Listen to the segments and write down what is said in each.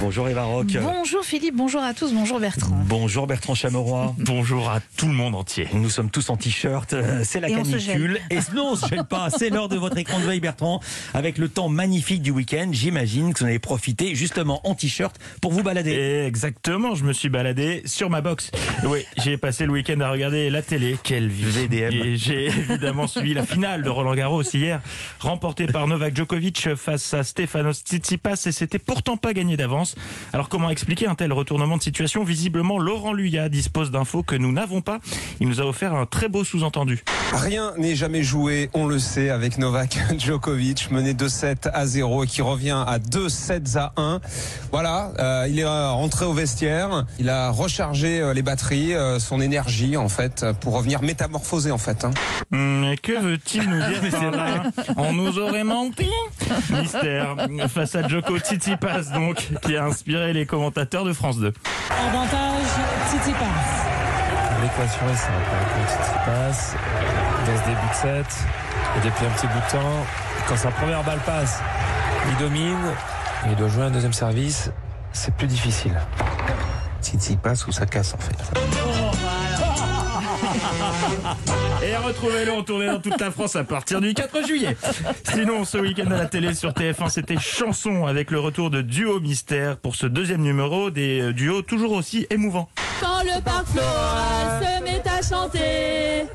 Bonjour Eva Rock. Bonjour Philippe, bonjour à tous, bonjour Bertrand. Bonjour Bertrand Chameroy. Bonjour à tout le monde entier. Nous sommes tous en t-shirt, euh, c'est la Et on se canicule. Et non, on se gêne pas, c'est l'heure de votre écran de veille Bertrand. Avec le temps magnifique du week-end, j'imagine que vous en avez profité justement en t-shirt pour vous balader. Exactement, je me suis baladé sur ma box. Oui, j'ai passé le week-end à regarder la télé. Quelle vie. VDM. Et j'ai évidemment suivi la finale de Roland Garros hier, remportée par Novak Djokovic face à Stefanos Tsitsipas et c'était pourtant pas gagné d'avance. Alors comment expliquer un tel retournement de situation? Visiblement, Laurent Luyat dispose d'infos que nous n'avons pas. Il nous a offert un très beau sous-entendu. Rien n'est jamais joué, on le sait, avec Novak Djokovic, mené 2-7 à 0 et qui revient à 2-7 à 1. Voilà, euh, il est euh, rentré au vestiaire, il a rechargé euh, les batteries, son énergie en fait, pour revenir métamorphosé en fait. hein. Hum, Mais que veut-il nous dire? Là On nous aurait menti Mystère face à Djoko Tsitsipas donc qui a inspiré les commentateurs de France 2. Avantage Tsitsipas. L'équation est simple. hein. Quand il passe dans ce début de set, et depuis un petit bout de temps, quand sa première balle passe, il domine, et il doit jouer un deuxième service, c'est plus difficile. Titi passe ou ça casse en fait. Et retrouvez-le en tournée dans toute la France à partir du 4 juillet. Sinon, ce week-end à la télé sur TF1, c'était chanson avec le retour de Duo Mystère pour ce deuxième numéro des euh, duos toujours aussi émouvants. Quand le parc se met à chanter,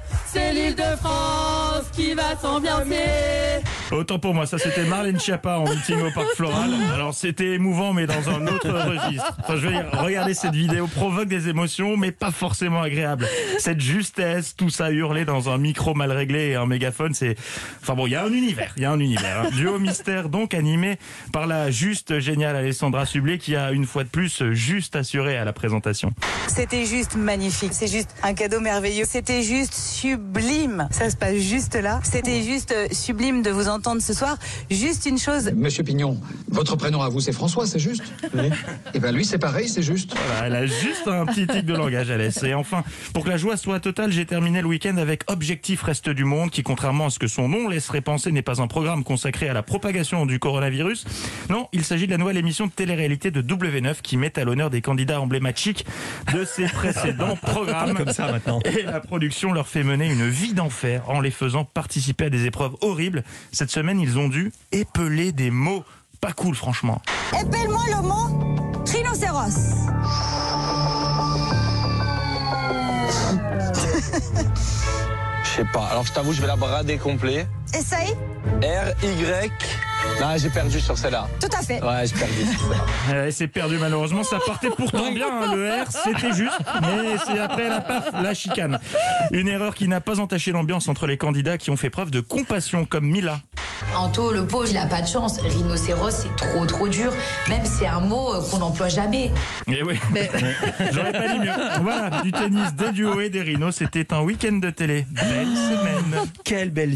l'île de France qui va s'ambiancer. Autant pour moi, ça c'était Marlène Schiappa en meeting au Parc Floral. Alors c'était émouvant, mais dans un autre registre. Enfin, je veux dire, regarder cette vidéo provoque des émotions, mais pas forcément agréables. Cette justesse, tout ça hurlé dans un micro mal réglé et un mégaphone, c'est... Enfin bon, il y a un univers, il y a un univers. hein. Duo mystère donc animé par la juste géniale Alessandra Sublet qui a une fois de plus juste assuré à la présentation. C'était juste magnifique. C'est juste un cadeau merveilleux. C'était juste sublime. Ça se passe juste là. C'était juste euh, sublime de vous entendre ce soir. Juste une chose. Monsieur Pignon, votre prénom à vous c'est François, c'est juste Et ben lui c'est pareil, c'est juste. Voilà, elle a juste un petit tic de langage, Alès. Et enfin, pour que la joie soit totale, j'ai terminé le week-end avec Objectif Reste du Monde, qui, contrairement à ce que son nom laisserait penser, n'est pas un programme consacré à la propagation du coronavirus. Non, il s'agit de la nouvelle émission de télé-réalité de W9 qui met à l'honneur des candidats emblématiques de ses précédents programmes. Comme ça maintenant. Et la production leur fait mener une vie d'enfer en les faisant participer à des épreuves horribles. Cette semaine, ils ont dû épeler des mots. Pas cool, franchement. Épelle-moi le mot rhinocéros. Je sais pas. Alors je t'avoue, je vais la brader complet. Essaye. R, Y. Non, j'ai perdu sur celle-là. Tout à fait. Ouais, j'ai perdu sur celle-là. Euh, c'est perdu malheureusement, ça partait pourtant bien, hein, le R c'était juste, mais c'est après la paf, la chicane. Une erreur qui n'a pas entaché l'ambiance entre les candidats qui ont fait preuve de compassion comme Mila. Anto, le pauvre, il a pas de chance. Rhinocéros, c'est trop, trop dur. Même c'est un mot euh, qu'on n'emploie jamais. Et oui, j'aurais pas dit mieux. Voilà, du tennis, des duos et des rhinos, c'était un week-end de télé. Belle semaine. Quelle belle